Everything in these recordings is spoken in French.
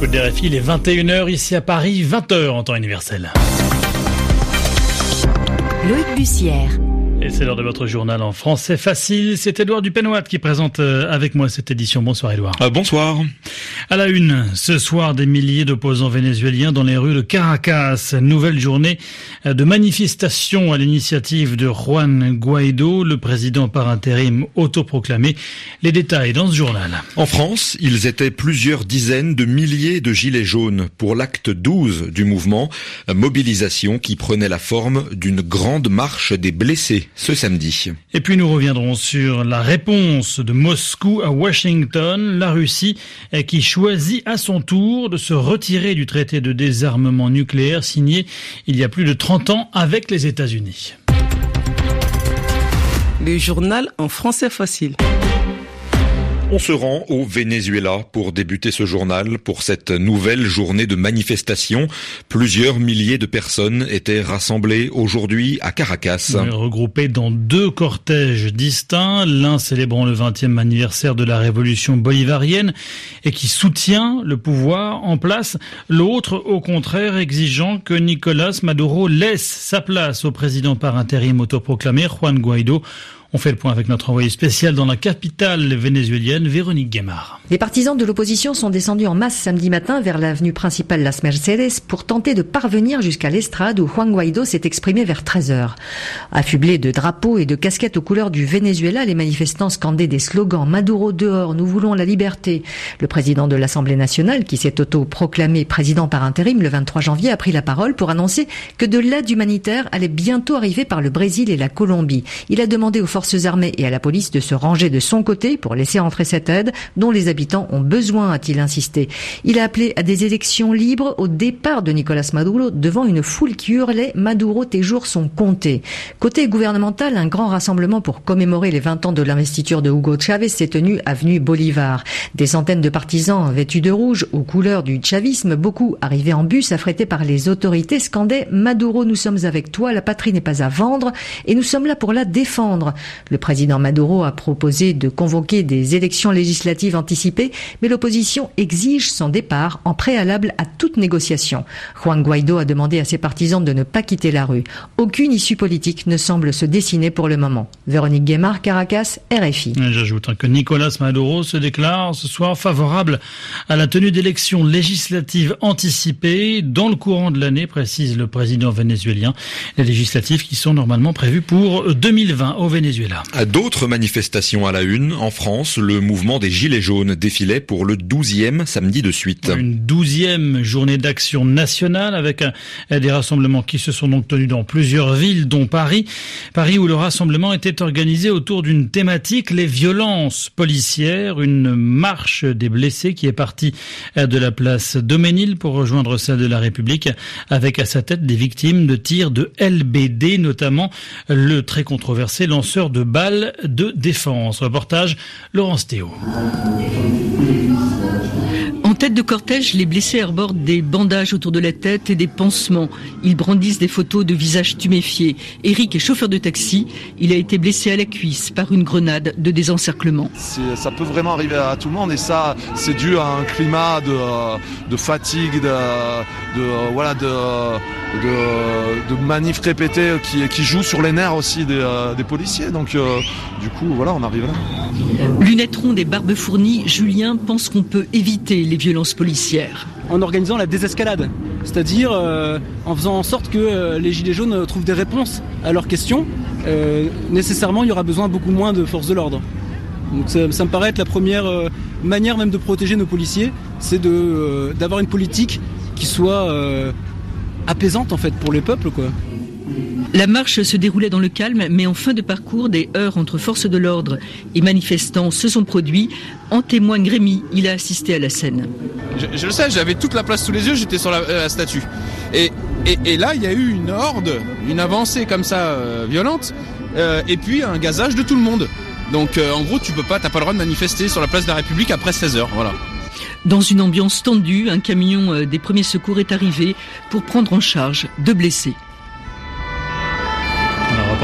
l'écoute des RFI, il est 21h ici à Paris, 20h en temps universel. Loïc Bussière. Et c'est l'heure de votre journal en français facile. C'est Édouard Dupenoat qui présente euh, avec moi cette édition. Bonsoir Édouard. Euh, bonsoir. À la une, ce soir, des milliers d'opposants vénézuéliens dans les rues de Caracas. Nouvelle journée euh, de manifestation à l'initiative de Juan Guaido, le président par intérim autoproclamé. Les détails dans ce journal. En France, ils étaient plusieurs dizaines de milliers de gilets jaunes pour l'acte 12 du mouvement, mobilisation qui prenait la forme d'une grande marche des blessés ce samedi. Et puis nous reviendrons sur la réponse de Moscou à Washington, la Russie qui choisit à son tour de se retirer du traité de désarmement nucléaire signé il y a plus de 30 ans avec les États-Unis. Le journal en français facile. On se rend au Venezuela pour débuter ce journal pour cette nouvelle journée de manifestation. Plusieurs milliers de personnes étaient rassemblées aujourd'hui à Caracas. Regroupées dans deux cortèges distincts, l'un célébrant le 20e anniversaire de la révolution bolivarienne et qui soutient le pouvoir en place, l'autre au contraire exigeant que Nicolas Maduro laisse sa place au président par intérim autoproclamé Juan Guaido on fait le point avec notre envoyé spécial dans la capitale vénézuélienne, Véronique Guémard. Les partisans de l'opposition sont descendus en masse samedi matin vers l'avenue principale Las Mercedes pour tenter de parvenir jusqu'à l'estrade où Juan Guaido s'est exprimé vers 13h. Affublés de drapeaux et de casquettes aux couleurs du Venezuela, les manifestants scandaient des slogans Maduro dehors, nous voulons la liberté. Le président de l'Assemblée nationale, qui s'est auto-proclamé président par intérim le 23 janvier, a pris la parole pour annoncer que de l'aide humanitaire allait bientôt arriver par le Brésil et la Colombie. Il a demandé aux forces armées et à la police de se ranger de son côté pour laisser entrer cette aide dont les habitants ont besoin, a-t-il insisté. Il a appelé à des élections libres au départ de Nicolas Maduro devant une foule qui hurlait Maduro, tes jours sont comptés. Côté gouvernemental, un grand rassemblement pour commémorer les 20 ans de l'investiture de Hugo Chavez s'est tenu avenue Bolivar. Des centaines de partisans vêtus de rouge aux couleurs du chavisme, beaucoup arrivés en bus affrétés par les autorités, scandaient Maduro, nous sommes avec toi, la patrie n'est pas à vendre et nous sommes là pour la défendre. Le président Maduro a proposé de convoquer des élections législatives anticipées, mais l'opposition exige son départ en préalable à toute négociation. Juan Guaido a demandé à ses partisans de ne pas quitter la rue. Aucune issue politique ne semble se dessiner pour le moment. Véronique Guémard, Caracas, RFI. J'ajoute que Nicolas Maduro se déclare ce soir favorable à la tenue d'élections législatives anticipées dans le courant de l'année, précise le président vénézuélien. Les législatives qui sont normalement prévues pour 2020 au Venezuela. À d'autres manifestations à la une, en France, le mouvement des Gilets jaunes défilait pour le 12e samedi de suite. Une douzième journée d'action nationale avec des rassemblements qui se sont donc tenus dans plusieurs villes, dont Paris. Paris où le rassemblement était organisé autour d'une thématique, les violences policières, une marche des blessés qui est partie de la place Doménil pour rejoindre celle de la République avec à sa tête des victimes de tirs de LBD, notamment le très controversé lanceur de balles de défense. Reportage Laurence Théo. En tête de cortège, les blessés arborent des bandages autour de la tête et des pansements. Ils brandissent des photos de visages tuméfiés. Eric est chauffeur de taxi. Il a été blessé à la cuisse par une grenade de désencerclement. Ça peut vraiment arriver à tout le monde et ça, c'est dû à un climat de, de fatigue, de, de voilà, de, de, de manifs répétés qui, qui jouent sur les nerfs aussi des, des policiers. Donc, euh, du coup, voilà, on arrive là. Lunettes rondes et barbe fournie, Julien pense qu'on peut éviter les violences policières. En organisant la désescalade, c'est-à-dire euh, en faisant en sorte que euh, les Gilets jaunes trouvent des réponses à leurs questions, euh, nécessairement il y aura besoin beaucoup moins de forces de l'ordre. Donc ça, ça, me paraît être la première euh, manière même de protéger nos policiers, c'est de d'avoir une politique qui soit apaisante en fait pour les peuples quoi. La marche se déroulait dans le calme, mais en fin de parcours, des heurts entre forces de l'ordre et manifestants se sont produits. En témoigne Rémi, il a assisté à la scène. Je, je le sais, j'avais toute la place sous les yeux, j'étais sur la, la statue. Et, et, et, là, il y a eu une horde, une avancée comme ça euh, violente, euh, et puis un gazage de tout le monde. Donc euh, en gros, tu peux pas, t'as pas le droit de manifester sur la place de la République après 16 heures, voilà. Dans une ambiance tendue, un camion des premiers secours est arrivé pour prendre en charge deux blessés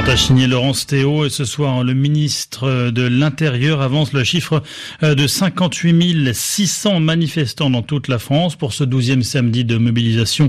Reportage signé Laurence Théo et ce soir le ministre de l'Intérieur avance le chiffre euh, de 58 600 manifestants dans toute la France pour ce douzième samedi de mobilisation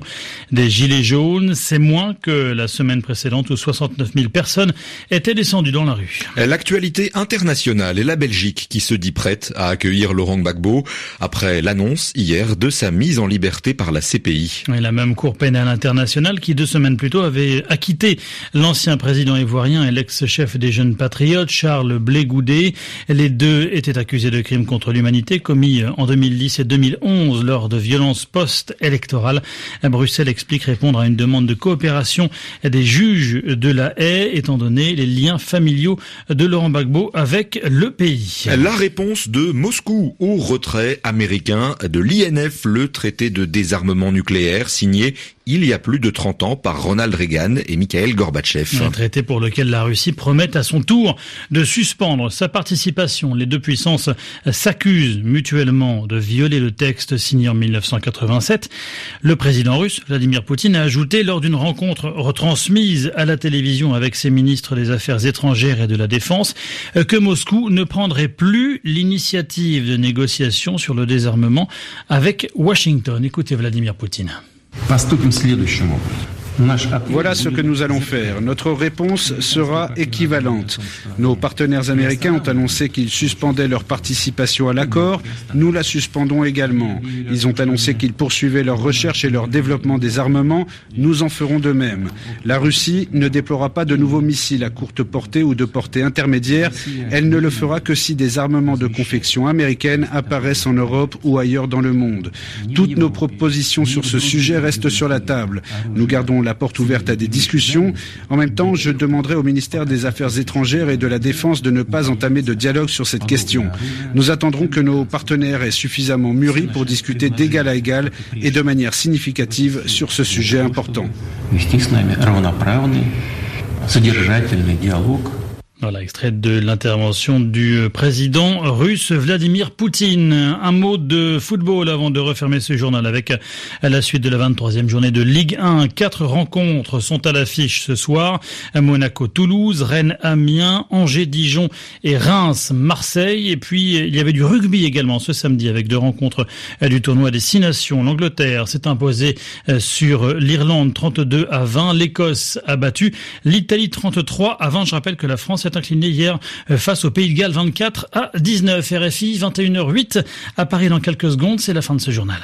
des Gilets jaunes. C'est moins que la semaine précédente où 69 000 personnes étaient descendues dans la rue. L'actualité internationale est la Belgique qui se dit prête à accueillir Laurent Gbagbo après l'annonce hier de sa mise en liberté par la CPI. Et la même Cour pénale internationale qui deux semaines plus tôt avait acquitté l'ancien président ivoirien et l'ex-chef des jeunes patriotes, Charles Blégoudet. Les deux étaient accusés de crimes contre l'humanité commis en 2010 et 2011 lors de violences post-électorales. Bruxelles explique répondre à une demande de coopération des juges de la haie, étant donné les liens familiaux de Laurent Gbagbo avec le pays. La réponse de Moscou au retrait américain de l'INF, le traité de désarmement nucléaire signé il y a plus de 30 ans par Ronald Reagan et Mikhail Gorbatchev. Un traité pour lequel la Russie promet à son tour de suspendre sa participation. Les deux puissances s'accusent mutuellement de violer le texte signé en 1987. Le président russe, Vladimir Poutine, a ajouté lors d'une rencontre retransmise à la télévision avec ses ministres des Affaires étrangères et de la Défense que Moscou ne prendrait plus l'initiative de négociation sur le désarmement avec Washington. Écoutez Vladimir Poutine. Поступим следующим образом. Voilà ce que nous allons faire. Notre réponse sera équivalente. Nos partenaires américains ont annoncé qu'ils suspendaient leur participation à l'accord. Nous la suspendons également. Ils ont annoncé qu'ils poursuivaient leur recherche et leur développement des armements. Nous en ferons de même. La Russie ne déploiera pas de nouveaux missiles à courte portée ou de portée intermédiaire. Elle ne le fera que si des armements de confection américaine apparaissent en Europe ou ailleurs dans le monde. Toutes nos propositions sur ce sujet restent sur la table. La porte ouverte à des discussions. En même temps, je demanderai au ministère des Affaires étrangères et de la Défense de ne pas entamer de dialogue sur cette question. Nous attendrons que nos partenaires aient suffisamment mûri pour discuter d'égal à égal et de manière significative sur ce sujet important. Voilà, extrait de l'intervention du président russe Vladimir Poutine. Un mot de football avant de refermer ce journal avec la suite de la 23e journée de Ligue 1. Quatre rencontres sont à l'affiche ce soir. Monaco-Toulouse, Rennes-Amiens, Angers-Dijon et Reims-Marseille. Et puis, il y avait du rugby également ce samedi avec deux rencontres du tournoi des Six Nations. L'Angleterre s'est imposée sur l'Irlande 32 à 20. L'Écosse a battu l'Italie 33 à 20. Je rappelle que la France incliné hier euh, face au Pays de Galles 24 à 19. RFI 21h08 à Paris dans quelques secondes. C'est la fin de ce journal.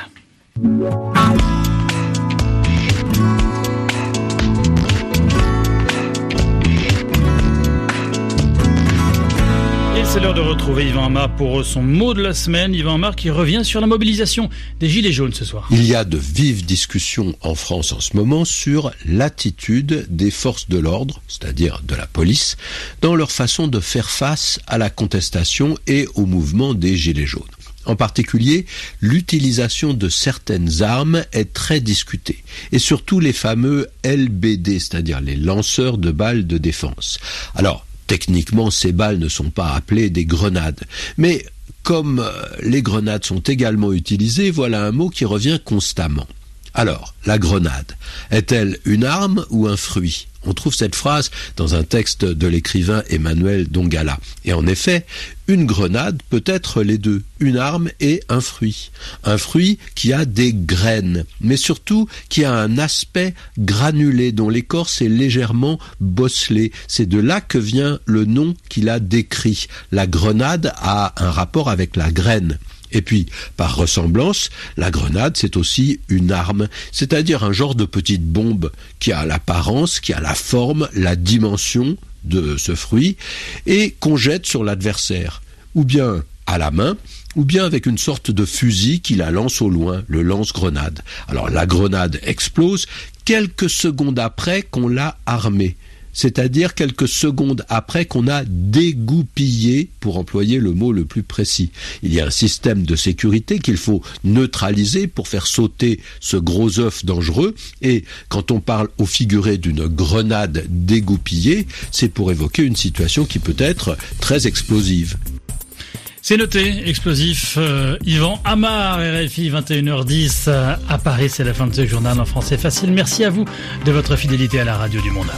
C'est l'heure de retrouver Yvan Amar pour son mot de la semaine. Yvan Amar qui revient sur la mobilisation des Gilets jaunes ce soir. Il y a de vives discussions en France en ce moment sur l'attitude des forces de l'ordre, c'est-à-dire de la police, dans leur façon de faire face à la contestation et au mouvement des Gilets jaunes. En particulier, l'utilisation de certaines armes est très discutée, et surtout les fameux LBD, c'est-à-dire les lanceurs de balles de défense. Alors, Techniquement, ces balles ne sont pas appelées des grenades. Mais comme les grenades sont également utilisées, voilà un mot qui revient constamment. Alors, la grenade, est-elle une arme ou un fruit? On trouve cette phrase dans un texte de l'écrivain Emmanuel Dongala. Et en effet, une grenade peut être les deux, une arme et un fruit. Un fruit qui a des graines, mais surtout qui a un aspect granulé, dont l'écorce est légèrement bosselée. C'est de là que vient le nom qu'il a décrit. La grenade a un rapport avec la graine. Et puis, par ressemblance, la grenade, c'est aussi une arme, c'est-à-dire un genre de petite bombe qui a l'apparence, qui a la forme, la dimension de ce fruit, et qu'on jette sur l'adversaire, ou bien à la main, ou bien avec une sorte de fusil qui la lance au loin, le lance-grenade. Alors la grenade explose quelques secondes après qu'on l'a armée c'est-à-dire quelques secondes après qu'on a dégoupillé, pour employer le mot le plus précis. Il y a un système de sécurité qu'il faut neutraliser pour faire sauter ce gros œuf dangereux, et quand on parle au figuré d'une grenade dégoupillée, c'est pour évoquer une situation qui peut être très explosive. C'est noté, explosif. Euh, Yvan Amar, RFI 21h10 euh, à Paris, c'est la fin de ce journal en français facile. Merci à vous de votre fidélité à la radio du monde.